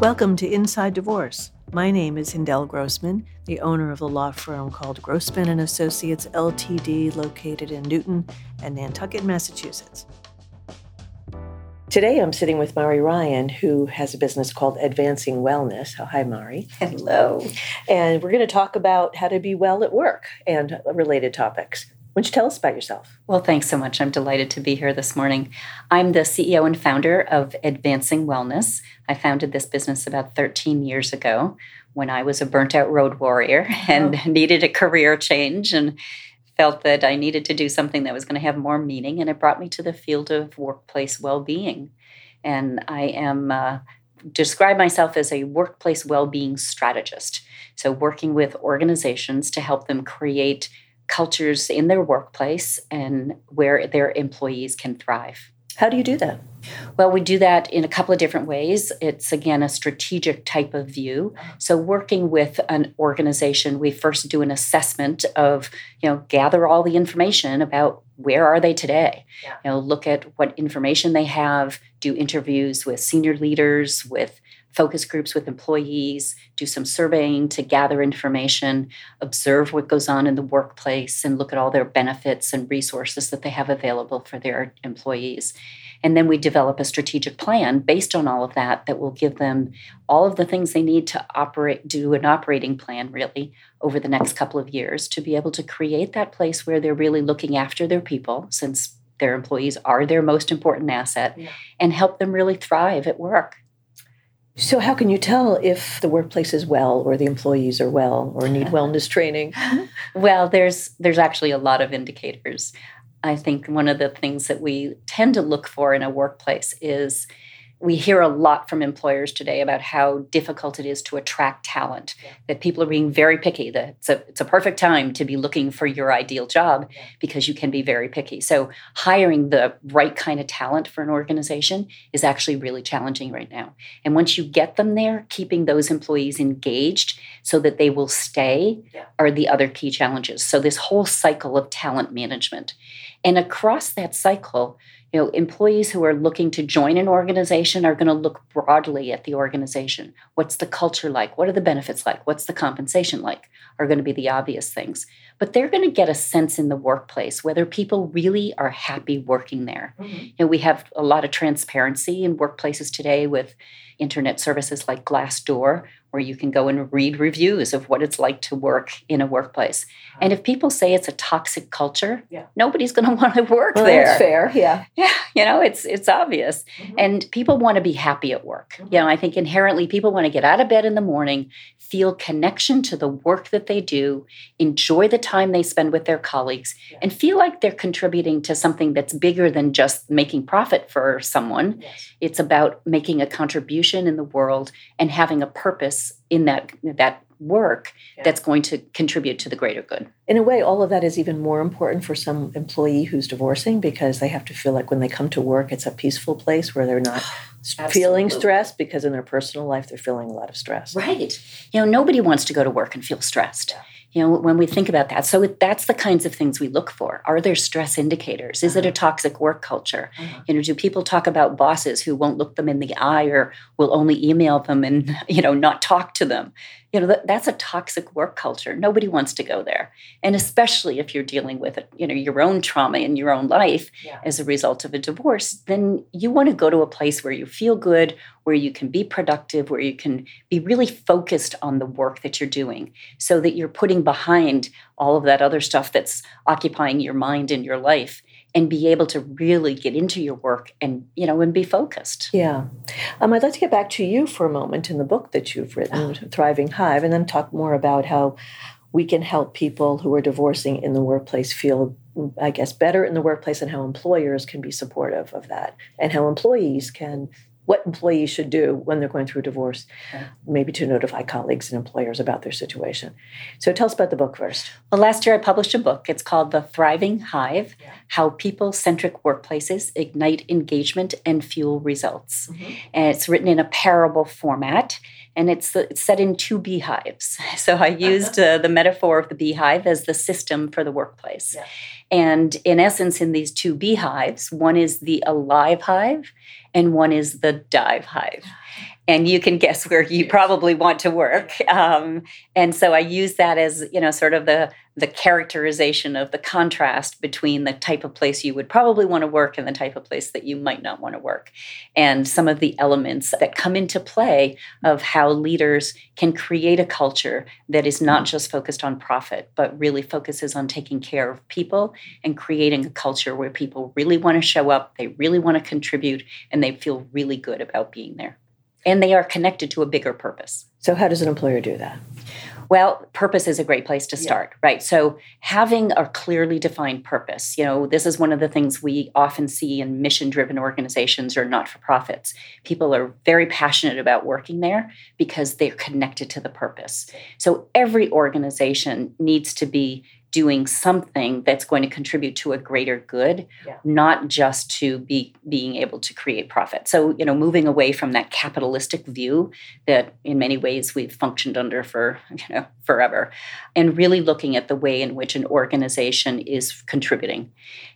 Welcome to Inside Divorce. My name is Hindell Grossman, the owner of the law firm called Grossman and Associates Ltd, located in Newton and Nantucket, Massachusetts. Today I'm sitting with Mari Ryan, who has a business called Advancing Wellness. Oh, hi, Mari. Hello. And we're going to talk about how to be well at work and related topics. Why don't you tell us about yourself? Well, thanks so much. I'm delighted to be here this morning. I'm the CEO and founder of Advancing Wellness. I founded this business about 13 years ago when I was a burnt out road warrior and oh. needed a career change and felt that I needed to do something that was going to have more meaning. And it brought me to the field of workplace well being. And I am. Uh, describe myself as a workplace well-being strategist so working with organizations to help them create cultures in their workplace and where their employees can thrive. How do you do that? Well, we do that in a couple of different ways. It's again a strategic type of view. So, working with an organization, we first do an assessment of, you know, gather all the information about where are they today. Yeah. You know, look at what information they have, do interviews with senior leaders, with focus groups with employees, do some surveying to gather information, observe what goes on in the workplace, and look at all their benefits and resources that they have available for their employees. And then we develop a strategic plan based on all of that that will give them all of the things they need to operate, do an operating plan really over the next couple of years to be able to create that place where they're really looking after their people, since their employees are their most important asset, yeah. and help them really thrive at work. So, how can you tell if the workplace is well or the employees are well or need wellness training? well, there's there's actually a lot of indicators. I think one of the things that we tend to look for in a workplace is we hear a lot from employers today about how difficult it is to attract talent yeah. that people are being very picky that it's a, it's a perfect time to be looking for your ideal job yeah. because you can be very picky so hiring the right kind of talent for an organization is actually really challenging right now and once you get them there keeping those employees engaged so that they will stay yeah. are the other key challenges so this whole cycle of talent management and across that cycle you know employees who are looking to join an organization are going to look broadly at the organization. What's the culture like? What are the benefits like? What's the compensation like? Are going to be the obvious things. But they're going to get a sense in the workplace whether people really are happy working there. Mm-hmm. you know we have a lot of transparency in workplaces today with internet services like glassdoor where you can go and read reviews of what it's like to work in a workplace. And if people say it's a toxic culture, yeah. nobody's going to want to work well, there. That's fair, yeah. Yeah, you know, it's it's obvious. Mm-hmm. And people want to be happy at work. Mm-hmm. You know, I think inherently people want to get out of bed in the morning, feel connection to the work that they do, enjoy the time they spend with their colleagues, and feel like they're contributing to something that's bigger than just making profit for someone. Yes. It's about making a contribution in the world and having a purpose in that that work yeah. that's going to contribute to the greater good. In a way, all of that is even more important for some employee who's divorcing because they have to feel like when they come to work, it's a peaceful place where they're not feeling stressed because in their personal life, they're feeling a lot of stress. Right. You know, nobody wants to go to work and feel stressed. Yeah you know when we think about that so that's the kinds of things we look for are there stress indicators is uh-huh. it a toxic work culture uh-huh. you know do people talk about bosses who won't look them in the eye or will only email them and you know not talk to them you know that's a toxic work culture. Nobody wants to go there. And especially if you're dealing with you know your own trauma in your own life yeah. as a result of a divorce then you want to go to a place where you feel good where you can be productive where you can be really focused on the work that you're doing so that you're putting behind all of that other stuff that's occupying your mind and your life and be able to really get into your work and you know and be focused yeah um, i'd like to get back to you for a moment in the book that you've written oh. thriving hive and then talk more about how we can help people who are divorcing in the workplace feel i guess better in the workplace and how employers can be supportive of that and how employees can what employees should do when they're going through a divorce, maybe to notify colleagues and employers about their situation. So tell us about the book first. Well, last year I published a book. It's called The Thriving Hive yeah. How People Centric Workplaces Ignite Engagement and Fuel Results. Mm-hmm. And it's written in a parable format and it's, it's set in two beehives. So I used uh, the metaphor of the beehive as the system for the workplace. Yeah. And in essence, in these two beehives, one is the alive hive and one is the dive hive and you can guess where you probably want to work. Um, and so I use that as you know sort of the the characterization of the contrast between the type of place you would probably want to work and the type of place that you might not want to work, and some of the elements that come into play of how leaders can create a culture that is not just focused on profit, but really focuses on taking care of people and creating a culture where people really want to show up, they really want to contribute, and they feel really good about being there and they are connected to a bigger purpose. So, how does an employer do that? Well, purpose is a great place to start, yeah. right? So, having a clearly defined purpose, you know, this is one of the things we often see in mission driven organizations or not for profits. People are very passionate about working there because they're connected to the purpose. So, every organization needs to be doing something that's going to contribute to a greater good yeah. not just to be being able to create profit. So you know moving away from that capitalistic view that in many ways we've functioned under for you know forever and really looking at the way in which an organization is contributing.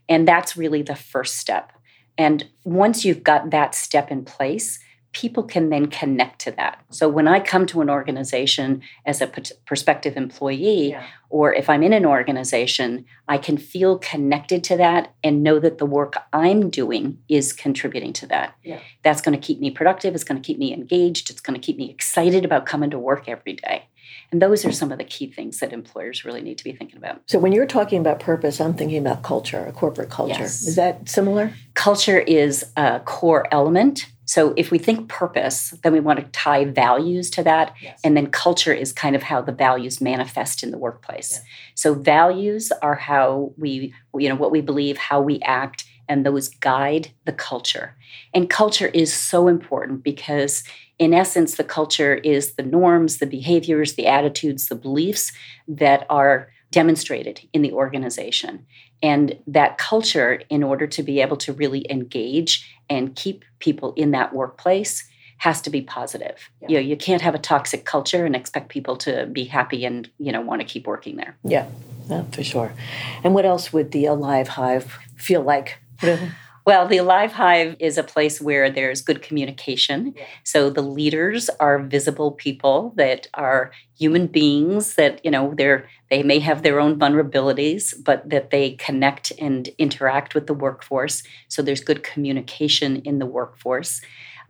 And that's really the first step. And once you've got that step in place people can then connect to that. So when I come to an organization as a prospective employee, yeah. or if I'm in an organization, I can feel connected to that and know that the work I'm doing is contributing to that. Yeah. That's going to keep me productive. It's going to keep me engaged. It's going to keep me excited about coming to work every day. And those are some of the key things that employers really need to be thinking about. So, when you're talking about purpose, I'm thinking about culture, a corporate culture. Yes. Is that similar? Culture is a core element so if we think purpose, then we want to tie values to that. Yes. And then culture is kind of how the values manifest in the workplace. Yeah. So values are how we, you know, what we believe, how we act, and those guide the culture. And culture is so important because in essence, the culture is the norms, the behaviors, the attitudes, the beliefs that are demonstrated in the organization. And that culture, in order to be able to really engage and keep people in that workplace, has to be positive. Yeah. You know, you can't have a toxic culture and expect people to be happy and you know want to keep working there. Yeah, yeah for sure. And what else would the Alive Hive feel like? Well, the Alive Hive is a place where there's good communication. So the leaders are visible people that are human beings that, you know, they're they may have their own vulnerabilities, but that they connect and interact with the workforce. So there's good communication in the workforce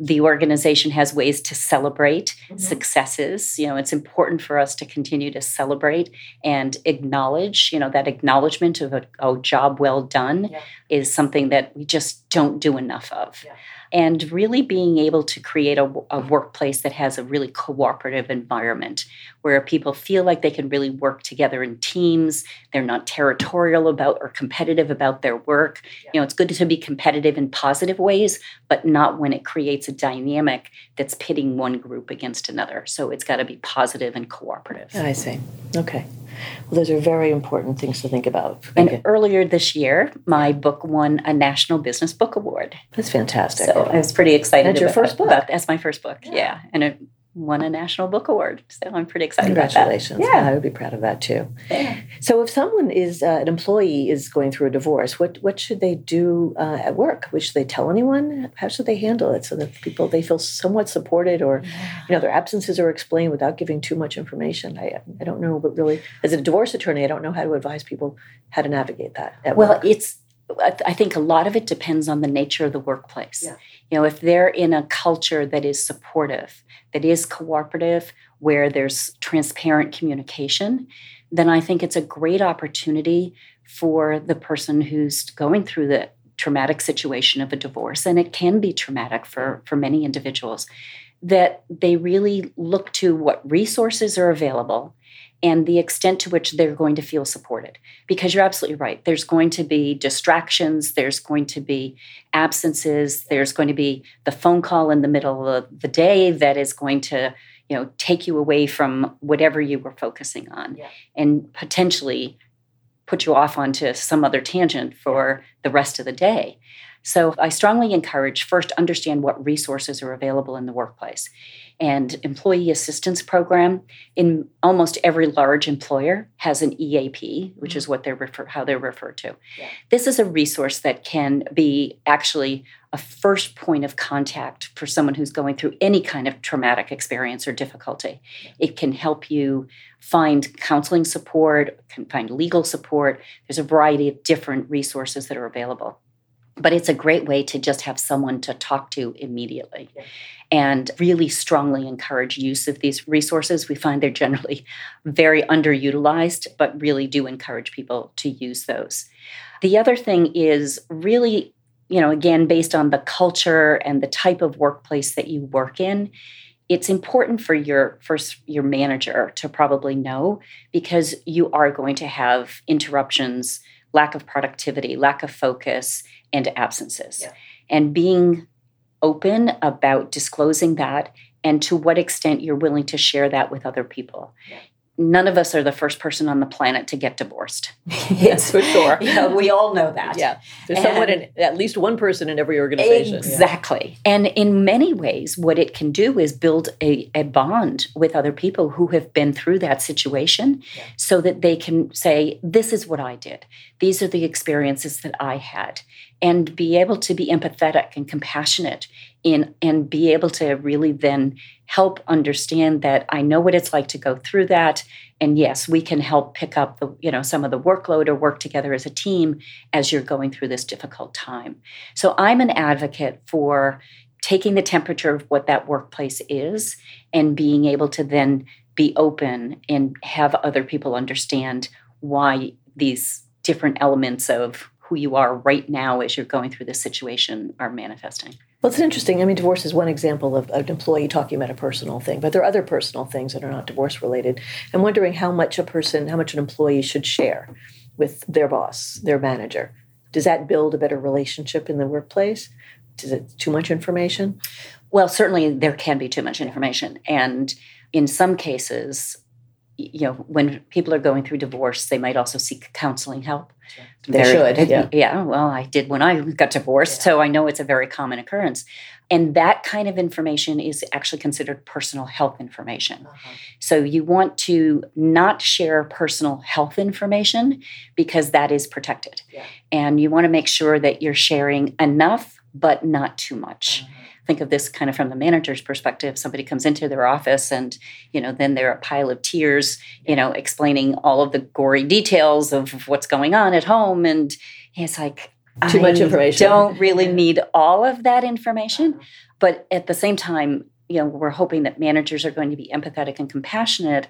the organization has ways to celebrate mm-hmm. successes you know it's important for us to continue to celebrate and acknowledge you know that acknowledgement of a, a job well done yeah. is something that we just don't do enough of yeah and really being able to create a, a, workplace that has a really cooperative environment where people feel like they can really work together in teams they're not territorial about or competitive about their work yeah. you know it's good to be competitive in positive ways but not when it creates a dynamic that's pitting one group against another so it's got to be positive and cooperative i see okay well, those are very important things to think about. And okay. earlier this year, my book won a National Business Book Award. That's fantastic. So I was pretty excited. That's your first book. About, that's my first book. Yeah, yeah. and it won a national book award. So I'm pretty excited. Congratulations! Yeah, I would be proud of that too. Yeah. So if someone is uh, an employee is going through a divorce, what what should they do uh, at work? What should they tell anyone? How should they handle it so that people they feel somewhat supported, or yeah. you know their absences are explained without giving too much information? I I don't know, but really, as a divorce attorney, I don't know how to advise people how to navigate that. well, work. it's I think a lot of it depends on the nature of the workplace. Yeah. You know, if they're in a culture that is supportive, that is cooperative, where there's transparent communication, then I think it's a great opportunity for the person who's going through the traumatic situation of a divorce and it can be traumatic for for many individuals that they really look to what resources are available and the extent to which they're going to feel supported. Because you're absolutely right. There's going to be distractions, there's going to be absences, there's going to be the phone call in the middle of the day that is going to, you know, take you away from whatever you were focusing on yeah. and potentially put you off onto some other tangent for the rest of the day. So I strongly encourage first understand what resources are available in the workplace. And employee assistance program in almost every large employer has an EAP, which mm-hmm. is what they're refer- how they're referred to. Yeah. This is a resource that can be actually a first point of contact for someone who's going through any kind of traumatic experience or difficulty. It can help you find counseling support, can find legal support. There's a variety of different resources that are available. But it's a great way to just have someone to talk to immediately. And really strongly encourage use of these resources. We find they're generally very underutilized, but really do encourage people to use those. The other thing is really you know, again, based on the culture and the type of workplace that you work in, it's important for your first your manager to probably know because you are going to have interruptions, lack of productivity, lack of focus, and absences. Yeah. And being open about disclosing that and to what extent you're willing to share that with other people. Yeah none of us are the first person on the planet to get divorced. yes, for sure. you know, we all know that. Yeah. There's and someone in at least one person in every organization. Exactly. Yeah. And in many ways, what it can do is build a, a bond with other people who have been through that situation yeah. so that they can say, This is what I did. These are the experiences that I had. And be able to be empathetic and compassionate in and be able to really then help understand that I know what it's like to go through that. And yes we can help pick up the you know some of the workload or work together as a team as you're going through this difficult time. So i'm an advocate for taking the temperature of what that workplace is and being able to then be open and have other people understand why these different elements of who you are right now as you're going through this situation are manifesting well, it's interesting. I mean, divorce is one example of an employee talking about a personal thing, but there are other personal things that are not divorce related. I'm wondering how much a person, how much an employee should share with their boss, their manager. Does that build a better relationship in the workplace? Is it too much information? Well, certainly there can be too much information. And in some cases, you know, when people are going through divorce, they might also seek counseling help. They should. Yeah. yeah. Well, I did when I got divorced, yeah. so I know it's a very common occurrence. And that kind of information is actually considered personal health information. Uh-huh. So you want to not share personal health information because that is protected. Yeah. And you want to make sure that you're sharing enough, but not too much. Uh-huh think of this kind of from the manager's perspective. Somebody comes into their office and you know then they're a pile of tears you know explaining all of the gory details of what's going on at home. And it's like too I much information. don't really need all of that information. Uh-huh. But at the same time you know we're hoping that managers are going to be empathetic and compassionate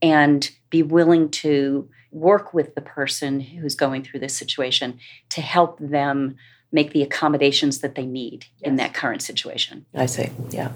and be willing to work with the person who's going through this situation to help them make the accommodations that they need yes. in that current situation. I see. Yeah.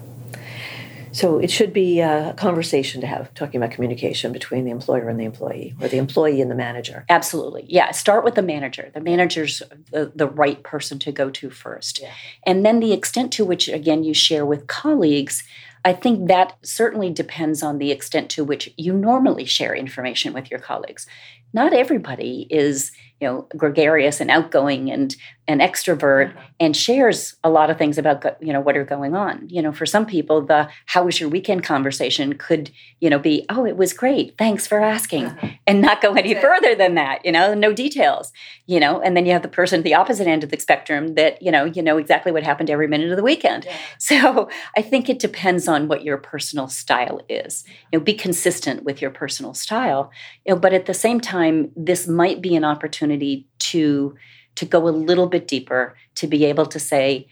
So it should be a conversation to have, talking about communication between the employer and the employee, or the employee and the manager. Absolutely. Yeah. Start with the manager. The manager's the, the right person to go to first. Yeah. And then the extent to which, again, you share with colleagues, I think that certainly depends on the extent to which you normally share information with your colleagues. Not everybody is you know gregarious and outgoing and an extrovert and shares a lot of things about you know what are going on. You know for some people the how was your weekend conversation could you know be oh it was great. Thanks for asking uh-huh. and not go any further than that you know no details you know and then you have the person at the opposite end of the spectrum that you know you know exactly what happened every minute of the weekend. Yeah. so i think it depends on what your personal style is. You know be consistent with your personal style you know but at the same time this might be an opportunity opportunity to to go a little bit deeper to be able to say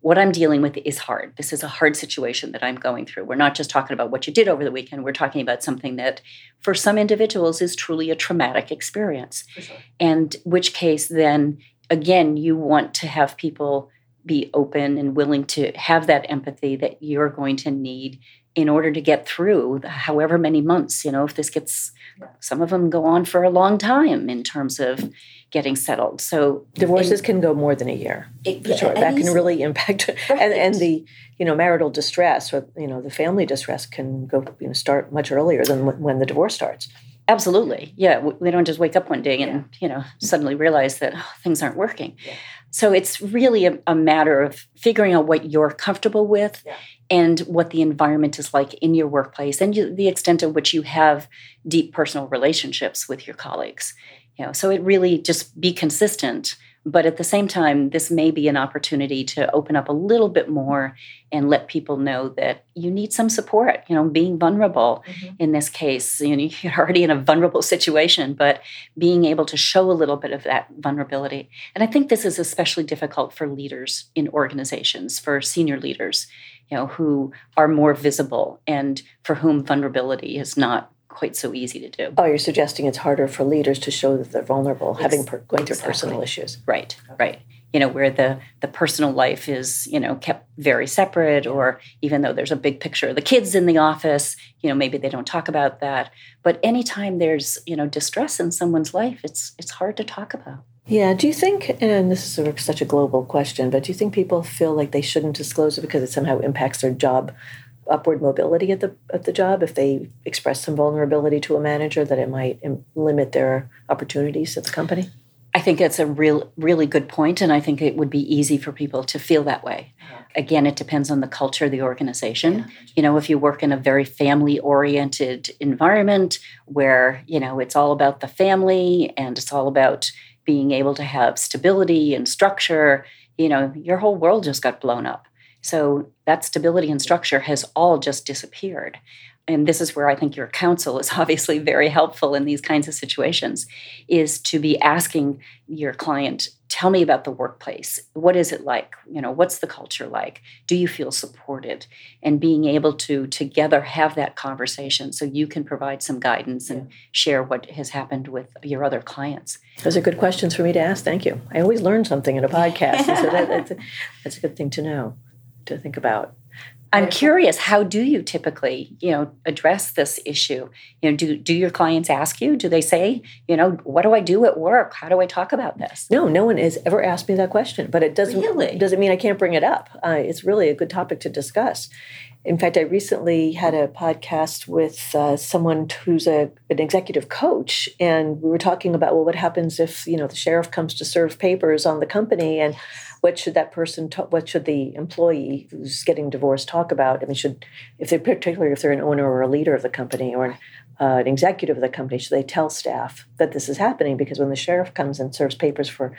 what i'm dealing with is hard. This is a hard situation that i'm going through. We're not just talking about what you did over the weekend. We're talking about something that for some individuals is truly a traumatic experience. Sure. and which case then again you want to have people be open and willing to have that empathy that you're going to need in order to get through however many months you know if this gets some of them go on for a long time in terms of getting settled. So divorces can go more than a year it, for sure. that can really impact right. and, and the you know marital distress or you know the family distress can go you know start much earlier than when the divorce starts absolutely yeah we don't just wake up one day and yeah. you know suddenly realize that oh, things aren't working yeah So it's really a, a, matter of figuring out what you're comfortable with yeah. and what the environment is like in your workplace and you, the extent to which you have deep personal relationships with your colleagues. You know, so it really just be consistent but at the same time, this may be an opportunity to open up a little bit more and let people know that you need some support. You know, being vulnerable mm-hmm. in this case, you know, you're already in a vulnerable situation, but being able to show a little bit of that vulnerability. And I think this is especially difficult for leaders in organizations, for senior leaders, you know, who are more visible and for whom vulnerability is not quite so easy to do. Oh, you're suggesting it's harder for leaders to show that they're vulnerable, Ex- having per- going through personal issues. Right, right. You know, where the the personal life is, you know, kept very separate, or even though there's a big picture of the kids in the office, you know, maybe they don't talk about that. But anytime there's, you know, distress in someone's life, it's it's hard to talk about. Yeah. Do you think, and this is of such a global question, but do you think people feel like they shouldn't disclose it because it somehow impacts their job upward mobility at the at the job. If they express some vulnerability to a manager that it might limit their opportunities at the company. I think it's a real really good point and i think it would be easy for people to feel that way. Again it depends on the culture of the organization. Yeah. you know if you work in a very family oriented environment where you know it's all about the family and it's all about being able to have stability and structure you know your whole world just got blown up so that stability and structure has all just disappeared. And this is where I think your counsel is obviously very helpful in these kinds of situations is to be asking your client, tell me about the workplace. What is it like? You know, what's the culture like? Do you feel supported? And being able to together have that conversation so you can provide some guidance and share what has happened with your other clients. Those are good questions for me to ask. Thank you. I always learn something in a podcast. so that, that's, a, that's a good thing to know to think about. I'm curious, how do you typically, you know, address this issue? You know, do do your clients ask you? Do they say, you know, what do I do at work? How do I talk about this? No, no one has ever asked me that question, but it doesn't really? doesn't mean I can't bring it up. Uh, it's really a good topic to discuss. In fact, I recently had a podcast with uh, someone who's a, an executive coach, and we were talking about well, what happens if you know the sheriff comes to serve papers on the company, and what should that person talk, what should the employee who's getting divorced talk about? I mean should if they're particularly if they're an owner or a leader of the company or uh, an executive of the company should they tell staff that this is happening? Because when the sheriff comes and serves papers for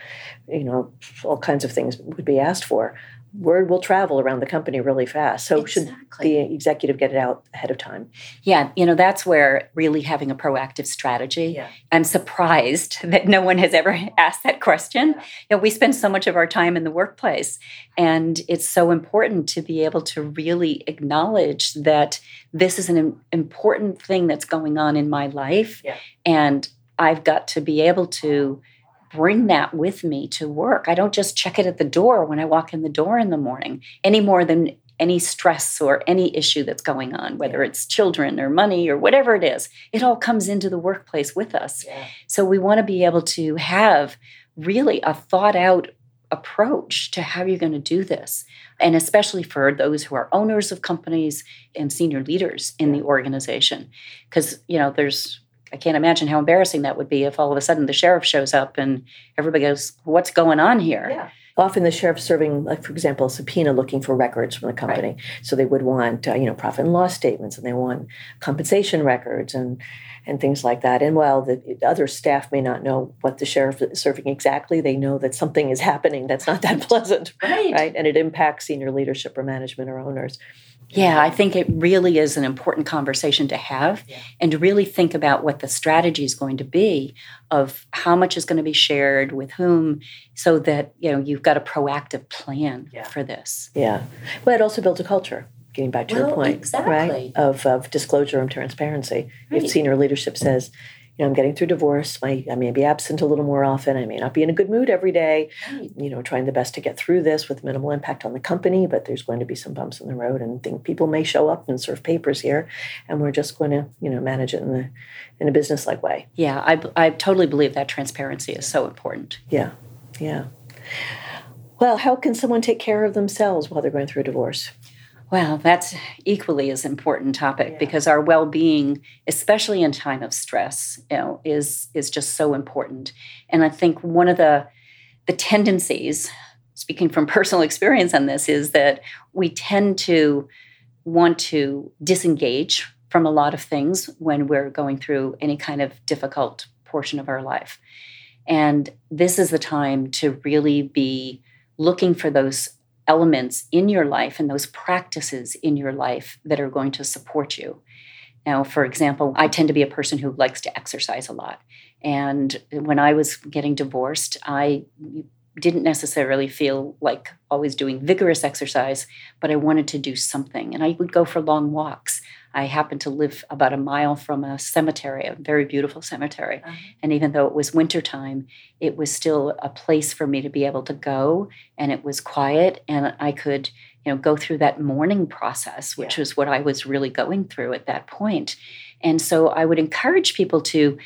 you know all kinds of things would be asked for word will travel around the company really fast. So exactly. should the executive get it out ahead of time? Yeah, you know that's where really having a proactive strategy. Yeah. I'm surprised that no one has ever asked that question. Yeah. You know, we spend so much of our time in the workplace, and it's so important to be able to really acknowledge that this is an important thing that's going on in my life, yeah. and I've got to be able to bring that with me to work. I don't just check it at the door when I walk in the door in the morning any more than any stress or any issue that's going on, whether it's children or money or whatever it is. It all comes into the workplace with us. Yeah. So we want to be able to have really a thought out approach to how you're going to do this. And especially for those who are owners of companies and senior leaders in the organization. Because, you know, there's I can't imagine how embarrassing that would be if all of a sudden the sheriff shows up and everybody goes, "What's going on here?" Yeah. Often the sheriff's serving, like for example, a subpoena looking for records from the company. Right. So they would want, uh, you know, profit and loss statements, and they want compensation records and and things like that. And while the other staff may not know what the sheriff is serving exactly, they know that something is happening that's not that pleasant, right? right? And it impacts senior leadership or management or owners. Yeah, I think it really is an important conversation to have yeah. and to really think about what the strategy is going to be of how much is going to be shared with whom so that, you know, you've got a proactive plan yeah. for this. Yeah. Well, it also builds a culture getting back to well, your point, exactly. right? Of, of disclosure and transparency. Right. If senior leadership says, know, I'm getting through divorce. My, I may be absent a little more often. I may not be in a good mood every day. You know, trying the best to get through this with minimal impact on the company, but there's going to be some bumps in the road, and think people may show up and serve papers here, and we're just going to, you know, manage it in the in a business like way. Yeah, I I totally believe that transparency is so important. Yeah, yeah. Well, how can someone take care of themselves while they're going through a divorce? Well, that's equally as important topic yeah. because our well-being, especially in time of stress, you know, is is just so important. And I think one of the the tendencies speaking from personal experience on this, is that we tend to want to disengage from a lot of things when we're going through any kind of difficult portion of our life. And this is the time to really be looking for those elements in your life and those practices in your life that are going to support you. Now, for example, I tend to be a person who likes to exercise a lot. And when I was getting divorced, I didn't necessarily feel like always doing vigorous exercise, but I wanted to do something. And I would go for long walks. I happened to live about a mile from a cemetery, a very beautiful cemetery. Uh-huh. And even though it was wintertime, it was still a place for me to be able to go and it was quiet and I could, you know, go through that mourning process, which yeah. was what I was really going through at that point. And so I would encourage people to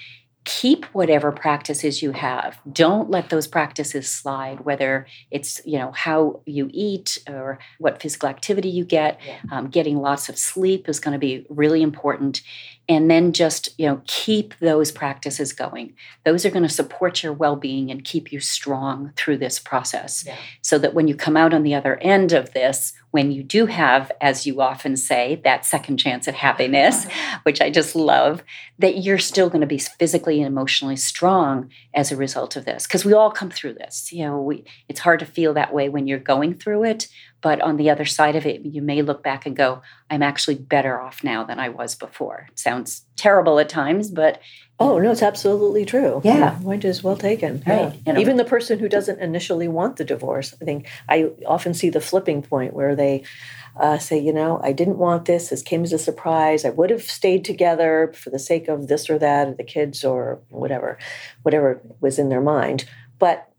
keep whatever practices you have. Don't let those practices slide whether it's you know how you eat or what physical activity you get. Yeah. um, getting lots of sleep is going to be really important. And then just you know keep those practices going. Those are going to support your well-being and keep you strong through this process. Yeah. so that when you come out on the other end of this when you do have as you often say that second chance at happiness which i just love that you're still going to be physically and emotionally strong as a result of this because we all come through this you know we, it's hard to feel that way when you're going through it but on the other side of it, you may look back and go, I'm actually better off now than I was before. It sounds terrible at times, but. Oh, no, it's absolutely true. Yeah. Point is well taken. Right. Yeah. Even the person who doesn't initially want the divorce, I think I often see the flipping point where they uh, say, you know, I didn't want this. This came as a surprise. I would have stayed together for the sake of this or that, or the kids, or whatever, whatever was in their mind. But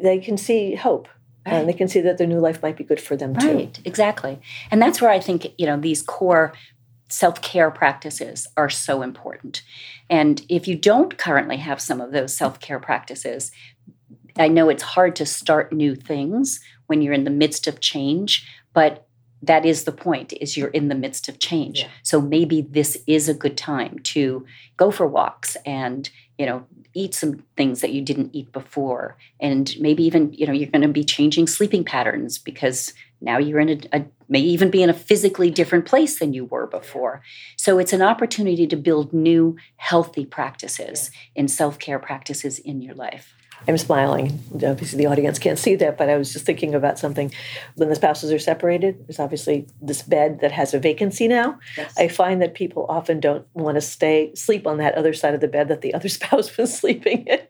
they can see hope Right. And they can see that their new life might be good for them too. Right, exactly. And that's where I think, you know, these core self-care practices are so important. And if you don't currently have some of those self-care practices, I know it's hard to start new things when you're in the midst of change, but that is the point is you're in the midst of change yeah. so maybe this is a good time to go for walks and you know eat some things that you didn't eat before and maybe even you know you're going to be changing sleeping patterns because now you're in a, a may even be in a physically different place than you were before so it's an opportunity to build new healthy practices and self-care practices in your life I'm smiling. Obviously, the audience can't see that, but I was just thinking about something. When the spouses are separated, there's obviously this bed that has a vacancy now. Yes. I find that people often don't want to stay sleep on that other side of the bed that the other spouse was sleeping in.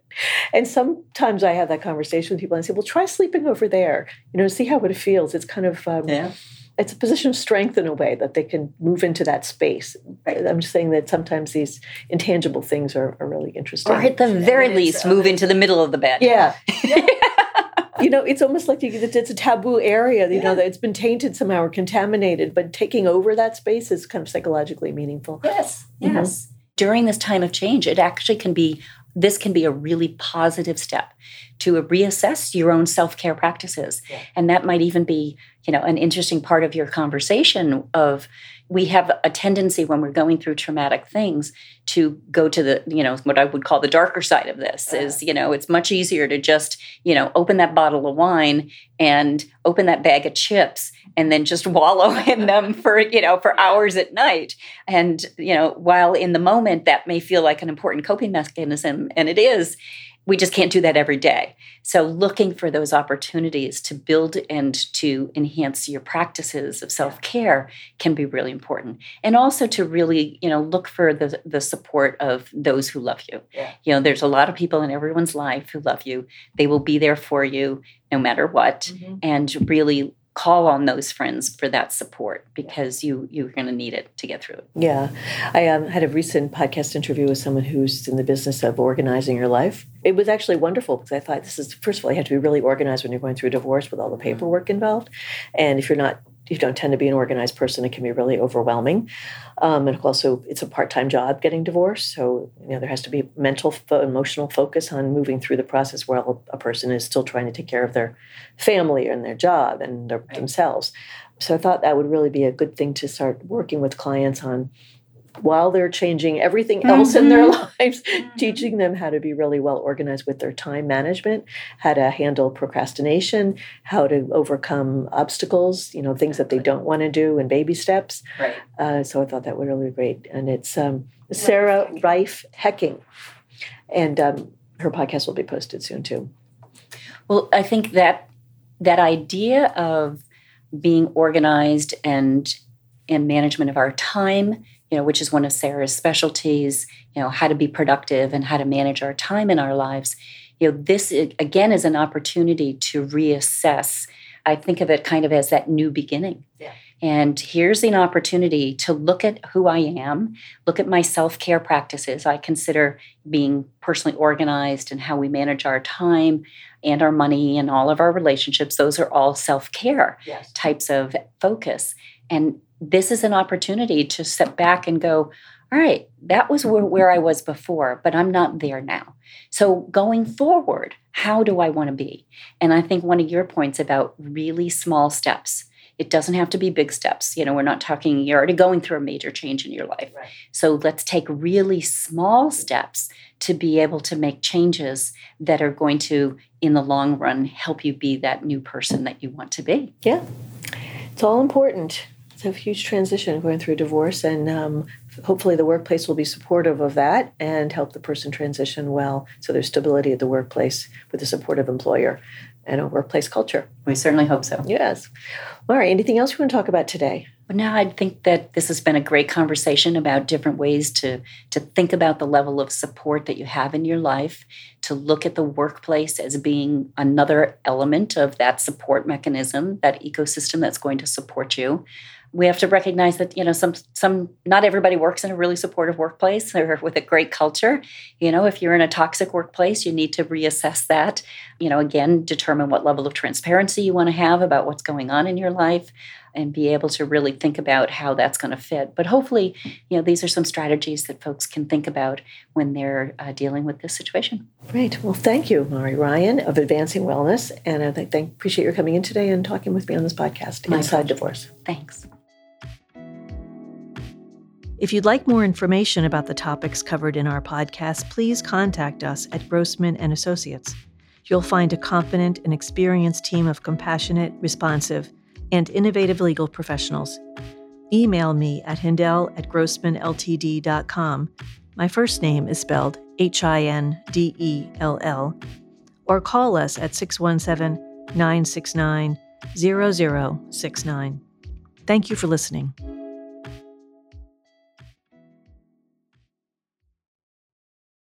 And sometimes I have that conversation with people and I say, "Well, try sleeping over there. You know, see how it feels." It's kind of um, yeah it's a position of strength in a way that they can move into that space. I'm just saying that sometimes these intangible things are, are really interesting. Or at the very least, move into the middle of the bed. Yeah. yeah. you know, it's almost like it's a taboo area, you yeah. know, that it's been tainted somehow or contaminated, but taking over that space is kind of psychologically meaningful. Yes, mm-hmm. yes. Mm-hmm. During this time of change, it actually can be this can be a really positive step to reassess your own self-care practices yeah. and that might even be you know an interesting part of your conversation of we have a tendency when we're going through traumatic things to go to the you know what i would call the darker side of this yeah. is you know it's much easier to just you know open that bottle of wine and open that bag of chips and then just wallow in them for you know for hours at night and you know while in the moment that may feel like an important coping mechanism and it is we just can't do that every day. So, looking for those opportunities to build and to enhance your practices of self care can be really important. And also to really, you know, look for the, the support of those who love you. Yeah. You know, there's a lot of people in everyone's life who love you, they will be there for you no matter what. Mm-hmm. And really call on those friends for that support because you you're going to need it to get through it. Yeah, I um, had a recent podcast interview with someone who's in the business of organizing your life. It was actually wonderful because I thought this is first of all you have to be really organized when you're going through a divorce with all the paperwork involved, and if you're not you don't tend to be an organized person, it can be really overwhelming. Um, and also, it's a part-time job getting divorced, so you know there has to be mental, fo- emotional focus on moving through the process while a person is still trying to take care of their family and their job and their, right. themselves. So I thought that would really be a good thing to start working with clients on while they're changing everything else mm-hmm. in their mm-hmm. lives, mm-hmm. teaching them how to be really well organized with their time management, how to handle procrastination, how to overcome obstacles, you know, things that they don't want to do in baby steps. Right. Uh, so I thought that would really great. And it's um, Sarah Reif Hecking. And um, her podcast will be posted soon too. Well, I think that that idea of being organized and and management of our time you know which is one of sarah's specialties you know how to be productive and how to manage our time in our lives you know this again is an opportunity to reassess i think of it kind of as that new beginning yeah. and here's an opportunity to look at who i am look at my self-care practices i consider being personally organized and how we manage our time and our money and all of our relationships those are all self-care yes. types of focus and this is an opportunity to step back and go all right that was where, mm-hmm. where i was before but i'm not there now. So going forward how do i want to be? And i think one of your points about really small steps it doesn't have to be big steps you know we're not talking you're already going through a major change in your life. Right. so let's take really small steps to be able to make changes that are going to in the long run help you be that new person that you want to be. Yeah. It's all important it's a huge transition going through divorce and um, hopefully the workplace will be supportive of that and help the person transition well so there's stability at the workplace with a supportive employer and a workplace culture. We certainly hope so. Yes. All right anything else you want to talk about today? Well, now I think that this has been a great conversation about different ways to to think about the level of support that you have in your life, to look at the workplace as being another element of that support mechanism, that ecosystem that's going to support you we have to recognize that you know some some not everybody works in a really supportive workplace or with a great culture. You know if you're in a toxic workplace you need to reassess that. You know again determine what level of transparency you want to have about what's going on in your life and be able to really think about how that's going to fit. But hopefully you know these are some strategies that folks can think about when they're uh, dealing with this situation. Great. Well thank you mari ryan of advancing wellness. And i thank, appreciate your coming in today and talking with me on this podcast My inside pleasure. divorce. Thanks if you'd like more information about the topics covered in our podcast, please contact us at Grossman and Associates. You'll find a confident and experienced team of compassionate, responsive, and innovative legal professionals. Email me at hindell at grossmanltd.com. My first name is spelled H I N D E L L. Or call us at 617 969 0069. Thank you for listening.